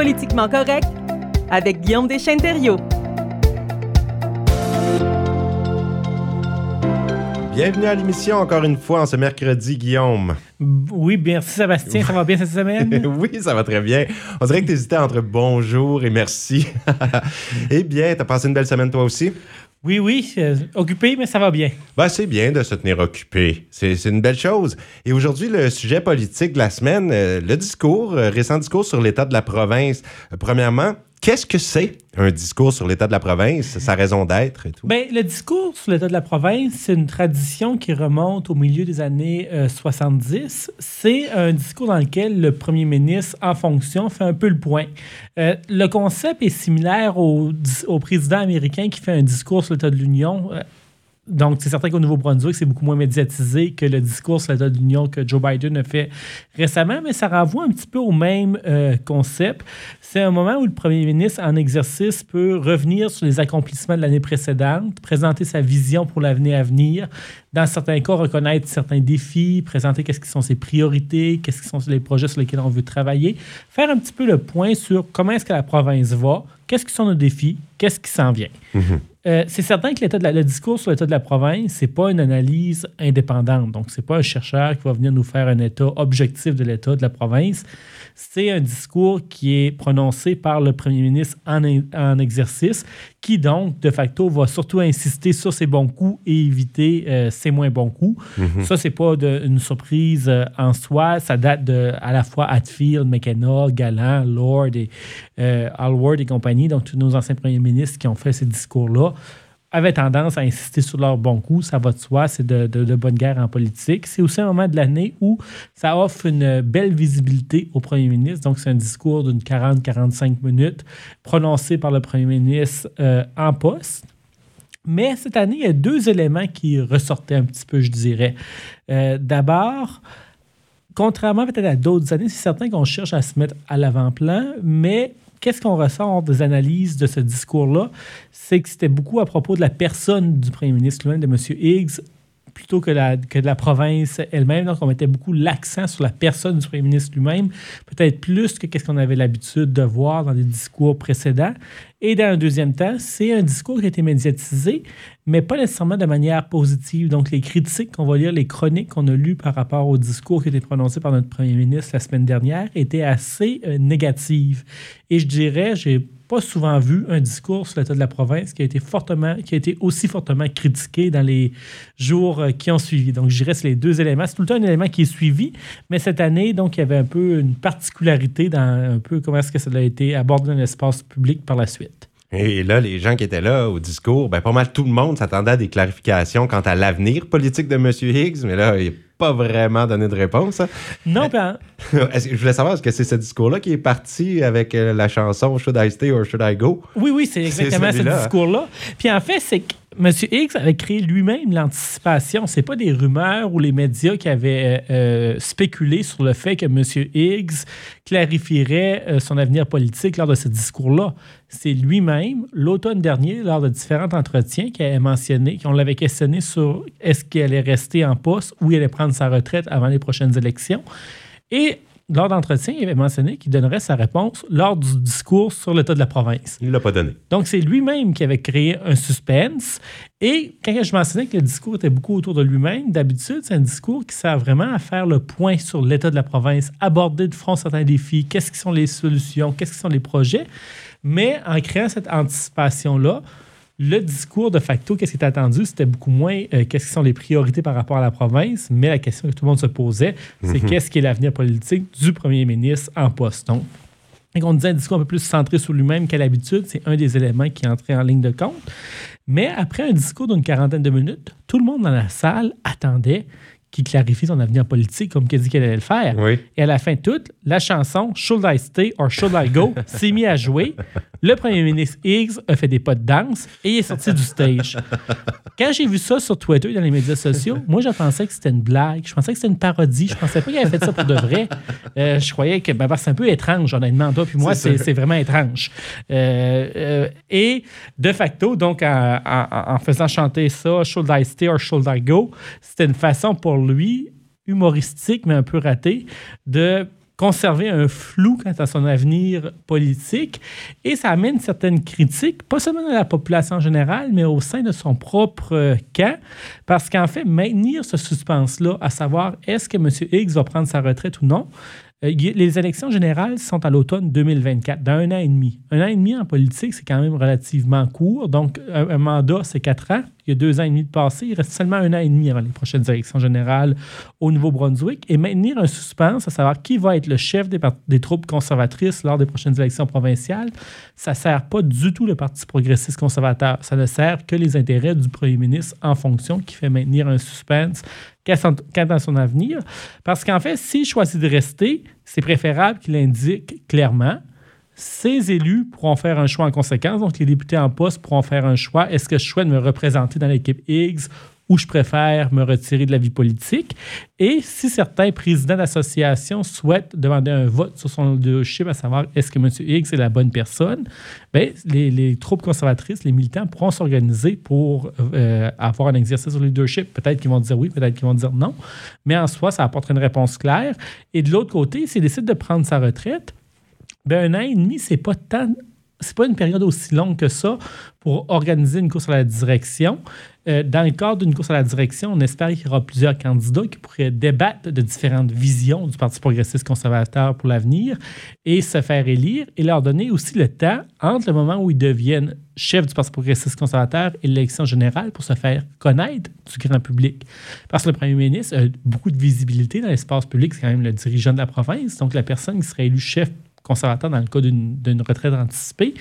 Politiquement correct avec Guillaume Deschênes-Thériault. Bienvenue à l'émission encore une fois en ce mercredi, Guillaume. Oui, merci Sébastien, ça va bien cette semaine? oui, ça va très bien. On dirait que tu hésitais entre bonjour et merci. eh bien, tu as passé une belle semaine toi aussi? Oui, oui, euh, occupé, mais ça va bien. Ben, c'est bien de se tenir occupé. C'est une belle chose. Et aujourd'hui, le sujet politique de la semaine, euh, le discours, euh, récent discours sur l'état de la province. premièrement, Qu'est-ce que c'est? Un discours sur l'état de la province, sa raison d'être et tout? Bien, le discours sur l'état de la province, c'est une tradition qui remonte au milieu des années 70. C'est un discours dans lequel le premier ministre en fonction fait un peu le point. Euh, le concept est similaire au, au, président américain qui fait un discours sur l'état de l'Union. Euh, donc, c'est certain qu'au Nouveau-Brunswick, c'est beaucoup moins médiatisé que le discours sur l'état de l'Union que Joe Biden a fait récemment, mais ça renvoie un petit peu au même euh, concept. C'est un moment où le premier ministre en exercice peut revenir sur les accomplissements de l'année précédente, présenter sa vision pour l'avenir à venir, dans certains cas, reconnaître certains défis, présenter qu'est-ce qui sont ses priorités, qu'est-ce qui sont les projets sur lesquels on veut travailler, faire un petit peu le point sur comment est-ce que la province va, qu'est-ce qui sont nos défis, qu'est-ce qui s'en vient. Mm-hmm. Euh, c'est certain que de le discours sur l'état de la province, c'est pas une analyse indépendante. Donc, c'est pas un chercheur qui va venir nous faire un état objectif de l'état de la province. C'est un discours qui est prononcé par le premier ministre en, en, exercice, qui donc, de facto, va surtout insister sur ses bons coups et éviter euh, ses moins bons coups. Mm-hmm. Ça, c'est pas de, une surprise euh, en soi. Ça date de à la fois Hatfield, McKenna, Gallant, Lord et Alward et compagnie, donc tous nos anciens premiers ministres qui ont fait ces discours-là avaient tendance à insister sur leur bon coup. Ça va de soi, c'est de, bonne guerre en politique. C'est aussi un moment de l'année où ça offre une belle visibilité au premier ministre. Donc, c'est un discours d'une 40-45 minutes prononcé par le premier ministre euh, en poste. Mais cette année, il y a deux éléments qui ressortaient un petit peu, je dirais. Euh, d'abord, contrairement peut-être à d'autres années, c'est certain qu'on cherche à se mettre à l'avant-plan, mais qu'est-ce qu'on ressort des analyses de ce discours-là? C'est que c'était beaucoup à propos de la personne du premier ministre lui-même, de M. Higgs, plutôt que, la, que de la province elle-même. Donc, on mettait beaucoup l'accent sur la personne du premier ministre lui-même, peut-être plus que ce qu'on avait l'habitude de voir dans les discours précédents. Et dans un deuxième temps, c'est un discours qui a été médiatisé, mais pas nécessairement de manière positive. Donc, les critiques qu'on va lire, les chroniques qu'on a lues par rapport au discours qui a été prononcé par notre premier ministre la semaine dernière étaient assez euh, négatives. Et je dirais, j'ai pas souvent vu un discours sur l'état de la province qui a été fortement, qui a été aussi fortement critiqué dans les jours euh, qui ont suivi. Donc, je dirais c'est les deux éléments. C'est tout le temps un élément qui est suivi, mais cette année, donc, il y avait un peu une particularité dans un peu comment est-ce que ça a été abordé dans l'espace public par la suite. Et là, les gens qui étaient là au discours, ben, pas mal tout le monde s'attendait à des clarifications quant à l'avenir politique de M. Higgs, mais là, il pas vraiment donné de réponse. Hein. Non, ben... je voulais savoir, est-ce que c'est ce discours-là qui est parti avec euh, la chanson Should I Stay or Should I Go? Oui, oui, c'est exactement ce discours-là. Puis en fait, c'est que M. Higgs avait créé lui-même l'anticipation. C'est pas des rumeurs ou les médias qui avaient euh, euh, spéculé sur le fait que M. Higgs clarifierait son avenir politique lors de ce discours-là. C'est lui-même, l'automne dernier, lors de différents entretiens, qui avait mentionné, qu'on l'avait questionné sur est-ce qu'il allait rester en poste ou il allait prendre sa retraite avant les prochaines élections. Et lors d'entretien, il avait mentionné qu'il donnerait sa réponse lors du discours sur l'état de la province. Il ne l'a pas donné. Donc, c'est lui-même qui avait créé un suspense. Et quand je mentionnais que le discours était beaucoup autour de lui-même, d'habitude, c'est un discours qui sert vraiment à faire le point sur l'état de la province, aborder de front certains défis, qu'est-ce qui sont les solutions, qu'est-ce qui sont les projets. Mais en créant cette anticipation-là, le discours de facto, qu'est-ce qui est attendu, c'était beaucoup moins euh, qu'est-ce qui sont les priorités par rapport à la province, mais la question que tout le monde se posait, c'est mhm. qu'est-ce qui est l'avenir politique du premier ministre en poste? Donc, on disait un discours un peu plus centré sur lui-même qu'à l'habitude, c'est un des éléments qui entrait en ligne de compte. Mais après un discours d'une quarantaine de minutes, tout le monde dans la salle attendait qui clarifie son avenir politique comme qu'elle dit qu'elle allait le faire. Et à la fin de tout, la chanson Should I Stay or Should I Go s'est mise à jouer. Le premier ministre Higgs a fait des pas de danse et est sorti du stage. Quand j'ai vu ça sur Twitter et dans les médias sociaux, moi, je pensais que c'était une blague. Je pensais que c'était une parodie. Je pensais pas qu'il avait fait ça pour de vrai. Euh, je croyais que ben, c'est un peu étrange, honnêtement. Toi, puis moi, c'est vraiment étrange. Euh, euh, et de facto, donc, en, en, faisant chanter ça, Should I Stay or Should I Go, c'était une façon pour lui, humoristique, mais un peu raté, de conserver un flou quant à son avenir politique et ça amène certaines critiques, pas seulement de la population générale, mais au sein de son propre euh, camp, parce qu'en fait, maintenir ce suspense-là, à savoir est-ce que M. Higgs va prendre sa retraite ou non, euh, les élections générales sont à l'automne 2024, dans un an et demi. Un an et demi en politique, c'est quand même relativement court. Donc, un, mandat, c'est quatre ans. Il y a deux ans et demi de passé. Il reste seulement un an et demi avant les prochaines élections générales au Nouveau-Brunswick. Et maintenir un suspense, à savoir qui va être le chef des, des troupes conservatrices lors des prochaines élections provinciales, ça ne sert pas du tout le Parti progressiste conservateur. Ça ne sert que les intérêts du premier ministre en fonction, qui fait maintenir un suspense quant à son avenir. Parce qu'en fait, s'il choisit de rester, c'est préférable qu'il indique clairement ces élus pourront faire un choix en conséquence. Donc, les députés en poste pourront faire un choix. Est-ce que je souhaite me représenter dans l'équipe Higgs ou je préfère me retirer de la vie politique? Et si certains présidents d'associations souhaitent demander un vote sur son leadership, à savoir est-ce que M. Higgs est la bonne personne, bien, les, troupes conservatrices, les militants pourront s'organiser pour euh, avoir un exercice sur le leadership. Peut-être qu'ils vont dire oui, peut-être qu'ils vont dire non. Mais en soi, ça apporte une réponse claire. Et de l'autre côté, s'il décide de prendre sa retraite, bien, un an et demi, c'est pas tant c'est pas une période aussi longue que ça pour organiser une course à la direction. Euh, dans le cadre d'une course à la direction, on espère qu'il y aura plusieurs candidats qui pourraient débattre de différentes visions du Parti progressiste conservateur pour l'avenir et se faire élire et leur donner aussi le temps entre le moment où ils deviennent chefs du Parti progressiste conservateur et l'élection générale pour se faire connaître du grand public. Parce que le premier ministre a beaucoup de visibilité dans l'espace public, c'est quand même le dirigeant de la province, donc la personne qui serait élue chef conservateur dans le cas d'une retraite anticipée,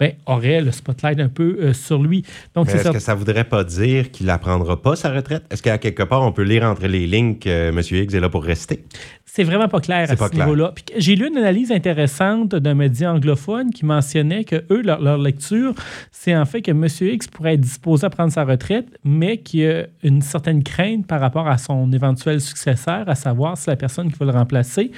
ben, aurait le spotlight un peu euh, sur lui. Donc, est-ce que ça voudrait pas dire qu'il ne prendra pas sa retraite? Est-ce qu'à quelque part, on peut lire entre les lignes que M. Higgs est là pour rester? C'est vraiment pas clair à ce niveau-là. J'ai lu une analyse intéressante d'un média anglophone qui mentionnait que eux, leur, lecture, c'est en fait que M. X pourrait être disposé à prendre sa retraite, mais qu'il y a une certaine crainte par rapport à son éventuel successeur, à savoir si la personne qui va le remplacer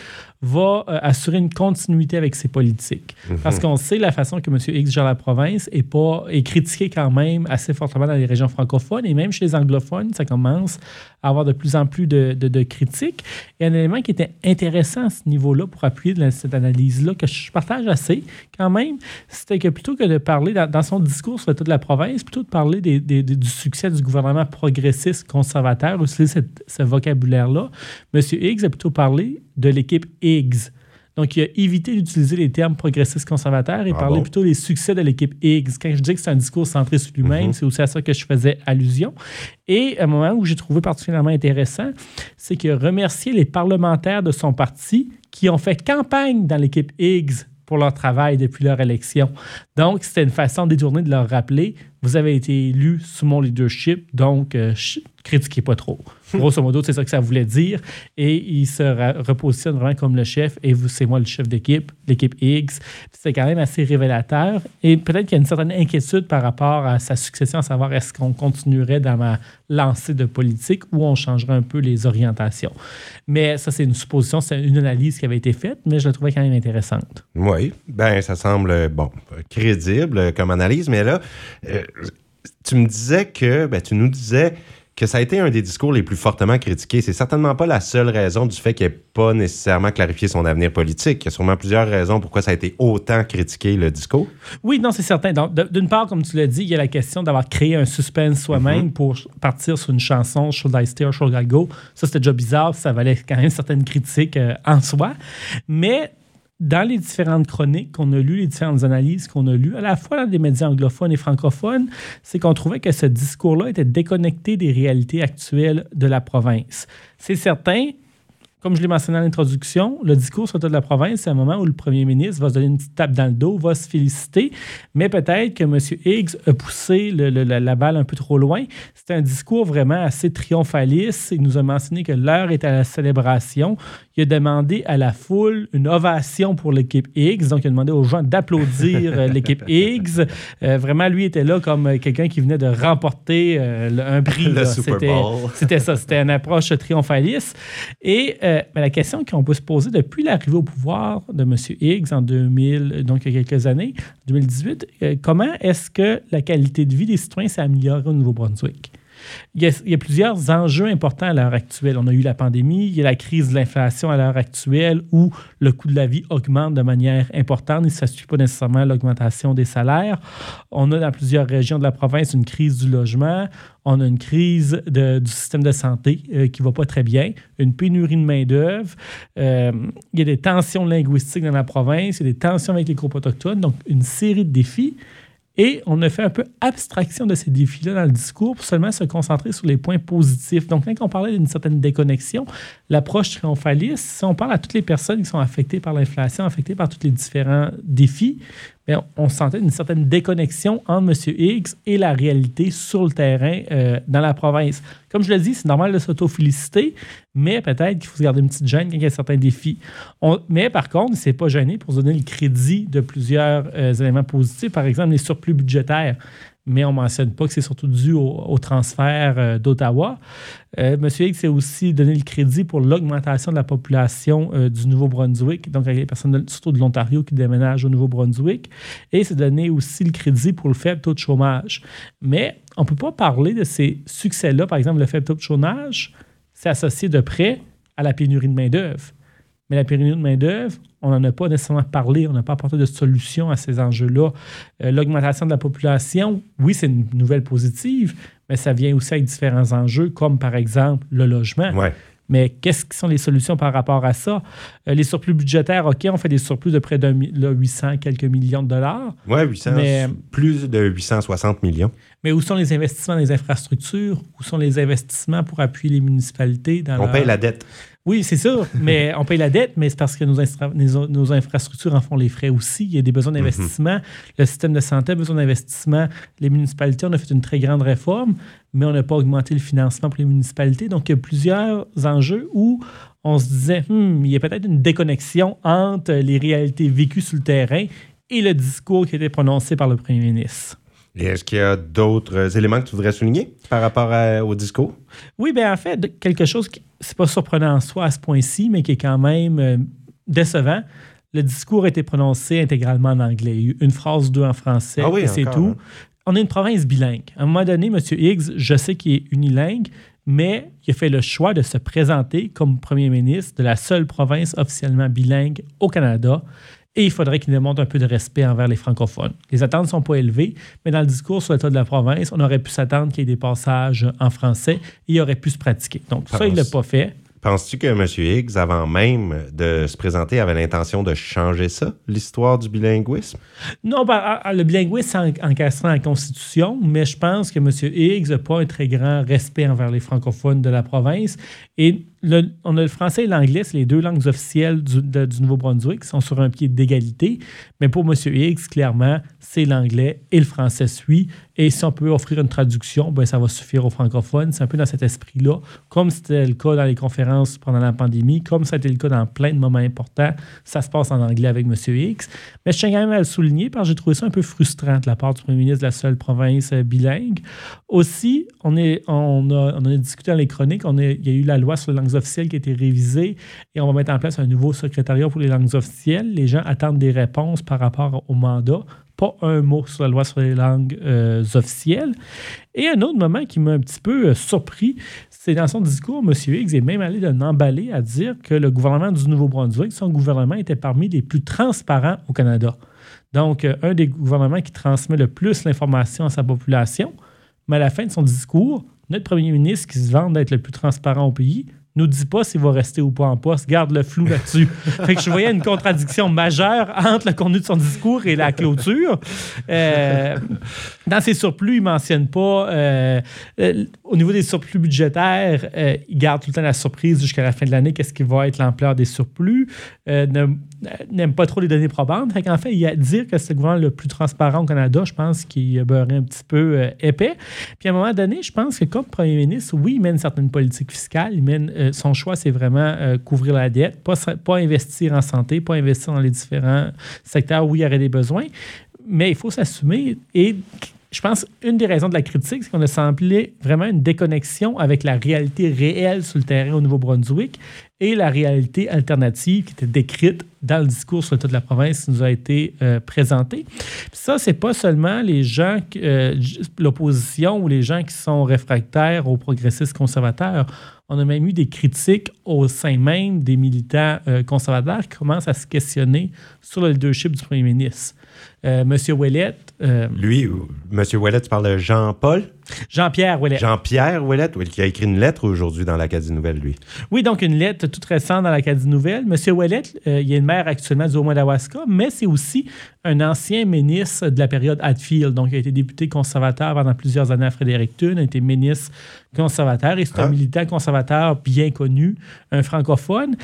va euh, assurer une continuité avec ses politiques. Mhm. Parce qu'on sait la façon que M. X gère la province est, pas, est critiquée quand même assez fortement dans les régions francophones et même chez les anglophones, ça commence à avoir de plus en plus de, de, de critiques. Et un élément qui était intéressant à ce niveau-là pour appuyer cette analyse-là, que je partage assez quand même, c'était que plutôt que de parler dans, son discours sur l'état de la province, plutôt de parler du succès du gouvernement progressiste conservateur, aussi ce vocabulaire-là, M. Higgs a plutôt parlé de l'équipe Higgs. Donc, il a évité d'utiliser les termes progressistes conservateurs et ah plutôt des succès de l'équipe Higgs. Quand je dis que c'est un discours centré sur lui-même, c'est aussi à ça que je faisais allusion. Et un moment où j'ai trouvé particulièrement intéressant, c'est qu'il a remercié les parlementaires de son parti qui ont fait campagne dans l'équipe Higgs pour leur travail depuis leur élection. Donc, c'était une façon détournée de leur rappeler, vous avez été élu sous mon leadership, donc euh, critiquez pas trop. Grosso modo, c'est ça que ça voulait dire. Et il se repositionne vraiment comme le chef. Et vous, c'est moi le chef d'équipe, l'équipe X. C'est quand même assez révélateur. Et peut-être qu'il y a une certaine inquiétude par rapport à sa succession, à savoir est-ce qu'on continuerait dans ma lancée de politique ou on changerait un peu les orientations. Mais ça, c'est une supposition, c'est une analyse qui avait été faite, mais je la trouvais quand même intéressante. Oui, ben ça semble, bon, crédible comme analyse. Mais là, euh, tu me disais que, ben, tu nous disais que ça a été un des discours les plus fortement critiqués. C'est certainement pas la seule raison du fait qu'il n'ait pas nécessairement clarifié son avenir politique. Il y a sûrement plusieurs raisons pourquoi ça a été autant critiqué, le discours. Oui, non, c'est certain. D'une part, comme tu l'as dit, il y a la question d'avoir créé un suspense soi-même mm-hmm. pour partir sur une chanson, Should I Stay or Should I Go? Ça, c'était déjà bizarre. Ça valait quand même certaines critiques euh, en soi. Mais dans les différentes chroniques qu'on a lues, les différentes analyses qu'on a lues, à la fois dans les médias anglophones et francophones, c'est qu'on trouvait que ce discours-là était déconnecté des réalités actuelles de la province. C'est certain, comme je l'ai mentionné dans l'introduction, le discours sur l'état de la province, c'est un moment où le premier ministre va se donner une petite tape dans le dos, va se féliciter, mais peut-être que M. Higgs a poussé la, balle un peu trop loin. C'est un discours vraiment assez triomphaliste. Il nous a mentionné que l'heure est à la célébration. Il a demandé à la foule une ovation pour l'équipe Higgs. Donc, il a demandé aux gens d'applaudir euh, l'équipe Higgs. Euh, vraiment, lui était là comme quelqu'un qui venait de remporter euh, un prix. C'était ça. C'était une approche triomphaliste. Et euh, la question qu'on peut se poser depuis l'arrivée au pouvoir de M. Higgs en 2000, donc il y a quelques années, 2018, euh, comment est-ce que la qualité de vie des citoyens s'est améliorée au Nouveau-Brunswick? Il y, a, plusieurs enjeux importants à l'heure actuelle. On a eu la pandémie, il y a la crise de l'inflation à l'heure actuelle où le coût de la vie augmente de manière importante et ça ne suit pas nécessairement l'augmentation des salaires. On a dans plusieurs régions de la province une crise du logement. On a une crise du système de santé euh, qui ne va pas très bien, une pénurie de main-d'œuvre. Euh, il y a des tensions linguistiques dans la province, il y a des tensions avec les groupes autochtones, donc une série de défis. Et on a fait un peu abstraction de ces défis-là dans le discours pour seulement se concentrer sur les points positifs. Donc, quand on parlait d'une certaine déconnexion, l'approche triomphaliste, si on parle à toutes les personnes qui sont affectées par l'inflation, affectées par tous les différents défis, on sentait une certaine déconnexion entre M. Higgs et la réalité sur le terrain euh, dans la province. Comme je l'ai dit, c'est normal de s'auto-féliciter, mais peut-être qu'il faut se garder une petite gêne quand il y a certains défis. Mais par contre, il ne s'est pas gêné pour se donner le crédit de plusieurs euh, éléments positifs, par exemple les surplus budgétaires mais on ne mentionne pas que c'est surtout dû au, transfert euh, d'Ottawa. Euh, Monsieur Higgs s'est aussi donné le crédit pour l'augmentation de la population euh, du Nouveau-Brunswick, donc avec les personnes surtout de l'Ontario qui déménagent au Nouveau-Brunswick, et s'est donné aussi le crédit pour le faible taux de chômage. Mais on ne peut pas parler de ces succès-là, par exemple le faible taux de chômage, c'est associé de près à la pénurie de main-d'œuvre. Mais la pénurie de main-d'œuvre, on n'en a pas nécessairement parlé, on n'a pas apporté de solution à ces enjeux-là. Euh, l'augmentation de la population, oui, c'est une nouvelle positive, mais ça vient aussi avec différents enjeux, comme par exemple le logement. Mais qu'est-ce qui sont les solutions par rapport à ça? Euh, les surplus budgétaires, OK, on fait des surplus de près de 800 quelques millions de dollars. Oui, 800, mais, plus de 860 millions. Mais où sont les investissements dans les infrastructures? Où sont les investissements pour appuyer les municipalités? Dans on paye la dette. Oui, c'est sûr, mais on paye la dette, mais c'est parce que nos, nos, infrastructures en font les frais aussi. Il y a des besoins mhm. d'investissement. Le système de santé a besoin d'investissement. Les municipalités, on a fait une très grande réforme, mais on n'a pas augmenté le financement pour les municipalités. Donc, il y a plusieurs enjeux où on se disait, hmm, il y a peut-être une déconnexion entre les réalités vécues sur le terrain et le discours qui a été prononcé par le premier ministre. Et est-ce qu'il y a d'autres éléments que tu voudrais souligner par rapport au discours? Oui, bien en fait, quelque chose qui c'est pas surprenant en soi à ce point-ci, mais qui est quand même euh, décevant. Le discours a été prononcé intégralement en anglais. Il y a eu une phrase ou deux en français, ah et c'est tout. Hein. On est une province bilingue. À un moment donné, M. Higgs, je sais qu'il est unilingue, mais il a fait le choix de se présenter comme premier ministre de la seule province officiellement bilingue au Canada. Et il faudrait qu'il démontre un peu de respect envers les francophones. Les attentes ne sont pas élevées, mais dans le discours sur l'état de la province, on aurait pu s'attendre qu'il y ait des passages en français et il aurait pu se pratiquer. Donc, ça, il ne l'a pas fait. Penses-tu que M. Higgs, avant même de se présenter, avait l'intention de changer ça, l'histoire du bilinguisme? Non, ben, le bilinguisme, c'est encastré la Constitution, mais je pense que M. Higgs n'a pas un très grand respect envers les francophones de la province. Et on a le français et l'anglais, c'est les deux langues officielles du, Nouveau-Brunswick qui sont sur un pied d'égalité. Mais pour M. Higgs, clairement, c'est l'anglais et le français suit. Et si on peut offrir une traduction, ben, ça va suffire aux francophones. C'est un peu dans cet esprit-là, comme c'était le cas dans les conférences pendant la pandémie, comme ça a été le cas dans plein de moments importants. Ça se passe en anglais avec M. Higgs. Mais je tiens quand même à le souligner parce que j'ai trouvé ça un peu frustrant de la part du premier ministre de la seule province euh, bilingue. Aussi, on, est, on, a, on a discuté dans les chroniques, on il y a eu la loi sur les langues officielles qui a été révisée et on va mettre en place un nouveau secrétariat pour les langues officielles. Les gens attendent des réponses par rapport au mandat pas un mot sur la loi sur les langues euh, officielles. Et un autre moment qui m'a un petit peu euh, surpris, c'est dans son discours, M. Higgs est même allé d'un emballé à dire que le gouvernement du Nouveau-Brunswick, son gouvernement était parmi les plus transparents au Canada. Donc, euh, un des gouvernements qui transmet le plus l'information à sa population. Mais à la fin de son discours, notre premier ministre qui se vante d'être le plus transparent au pays nous dit pas s'il va rester ou pas en poste, garde le flou là-dessus. fait que je voyais une contradiction majeure entre le contenu de son discours et la clôture. Euh, dans ses surplus, il ne mentionne pas, euh, euh, au niveau des surplus budgétaires, il garde tout le temps la surprise jusqu'à la fin de l'année, qu'est-ce qui va être l'ampleur des surplus, n'aime pas trop les données probantes. Fait qu'en fait, il y a dire que c'est le gouvernement le plus transparent au Canada, je pense qu'il a beurré un petit peu épais. Puis à un moment donné, je pense que comme premier ministre, oui, il mène certaines politiques fiscales, il mène euh, son choix, c'est vraiment euh, couvrir la dette, pas, investir en santé, pas investir dans les différents secteurs où il y aurait des besoins. Mais il faut s'assumer et je pense une des raisons de la critique, c'est qu'on a semblé vraiment une déconnexion avec la réalité réelle sur le terrain au Nouveau-Brunswick et la réalité alternative qui était décrite dans le discours sur l'état de la province qui nous a été euh, présenté. Puis ça, c'est pas seulement les gens, euh, l'opposition ou les gens qui sont réfractaires aux progressistes conservateurs. On a même eu des critiques au sein même des militants euh, conservateurs qui commencent à se questionner sur le leadership du premier ministre. Euh, Monsieur Ouellet. Euh, Lui, Monsieur Ouellet, tu parles de Jean-Paul? Jean-Pierre Ouellet. Jean-Pierre Ouellet, qui a écrit une lettre aujourd'hui dans l'Acadie Nouvelle, lui. Oui, donc une lettre toute récente dans l'Acadie Nouvelle. Monsieur Ouellet, euh, il est une maire actuellement du Haut-Madawaska, mais c'est aussi un ancien ministre de la période Hatfield. Donc, il a été député conservateur pendant plusieurs années à Fredericton, a été ministre conservateur et c'est un ah. militant conservateur bien connu, un francophone.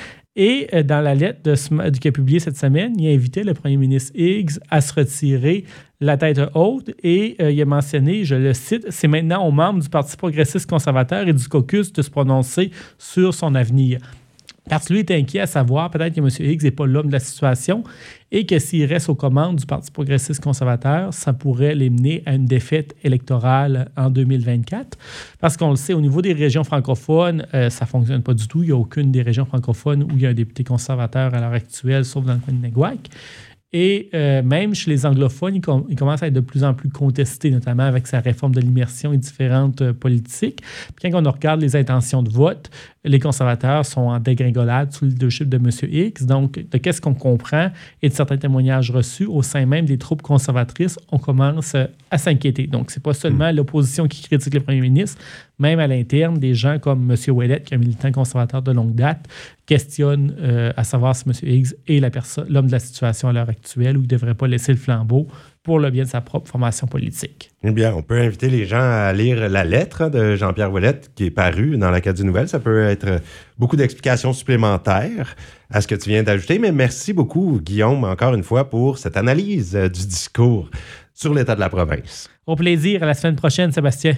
Et euh, dans la lettre de, qu'il a publiée cette semaine, il a invité le premier ministre Higgs à se retirer la tête haute et euh, il a mentionné, je le cite, c'est maintenant aux membres du Parti progressiste conservateur et du caucus de se prononcer sur son avenir. Parce que lui est inquiet à savoir peut-être que M. Higgs n'est pas l'homme de la situation et que s'il reste aux commandes du Parti progressiste conservateur, ça pourrait l'amener à une défaite électorale en 2024. Parce qu'on le sait, au niveau des régions francophones, euh, ça ne fonctionne pas du tout. Il n'y a aucune des régions francophones où il y a un député conservateur à l'heure actuelle, sauf dans le coin de Neguac. Et euh, même chez les anglophones, il, commence à être de plus en plus contesté, notamment avec sa réforme de l'immersion et différentes euh, politiques. Puis quand on regarde les intentions de vote, les conservateurs sont en dégringolade sous le leadership de M. X. Donc, de qu'est-ce qu'on comprend et de certains témoignages reçus au sein même des troupes conservatrices, on commence à s'inquiéter. Donc, c'est pas seulement l'opposition qui critique le premier ministre, même à l'interne, des gens comme M. Ouellet, qui est un militant conservateur de longue date, questionnent euh, à savoir si M. Higgs est l'homme de la situation à l'heure actuelle ou il ne devrait pas laisser le flambeau pour le bien de sa propre formation politique. Eh bien, on peut inviter les gens à lire la lettre de Jean-Pierre Ouellette qui est parue dans l'Acadie Nouvelle. Ça peut être beaucoup d'explications supplémentaires à ce que tu viens d'ajouter. Mais merci beaucoup, Guillaume, encore une fois, pour cette analyse du discours sur l'état de la province. Au plaisir. À la semaine prochaine, Sébastien.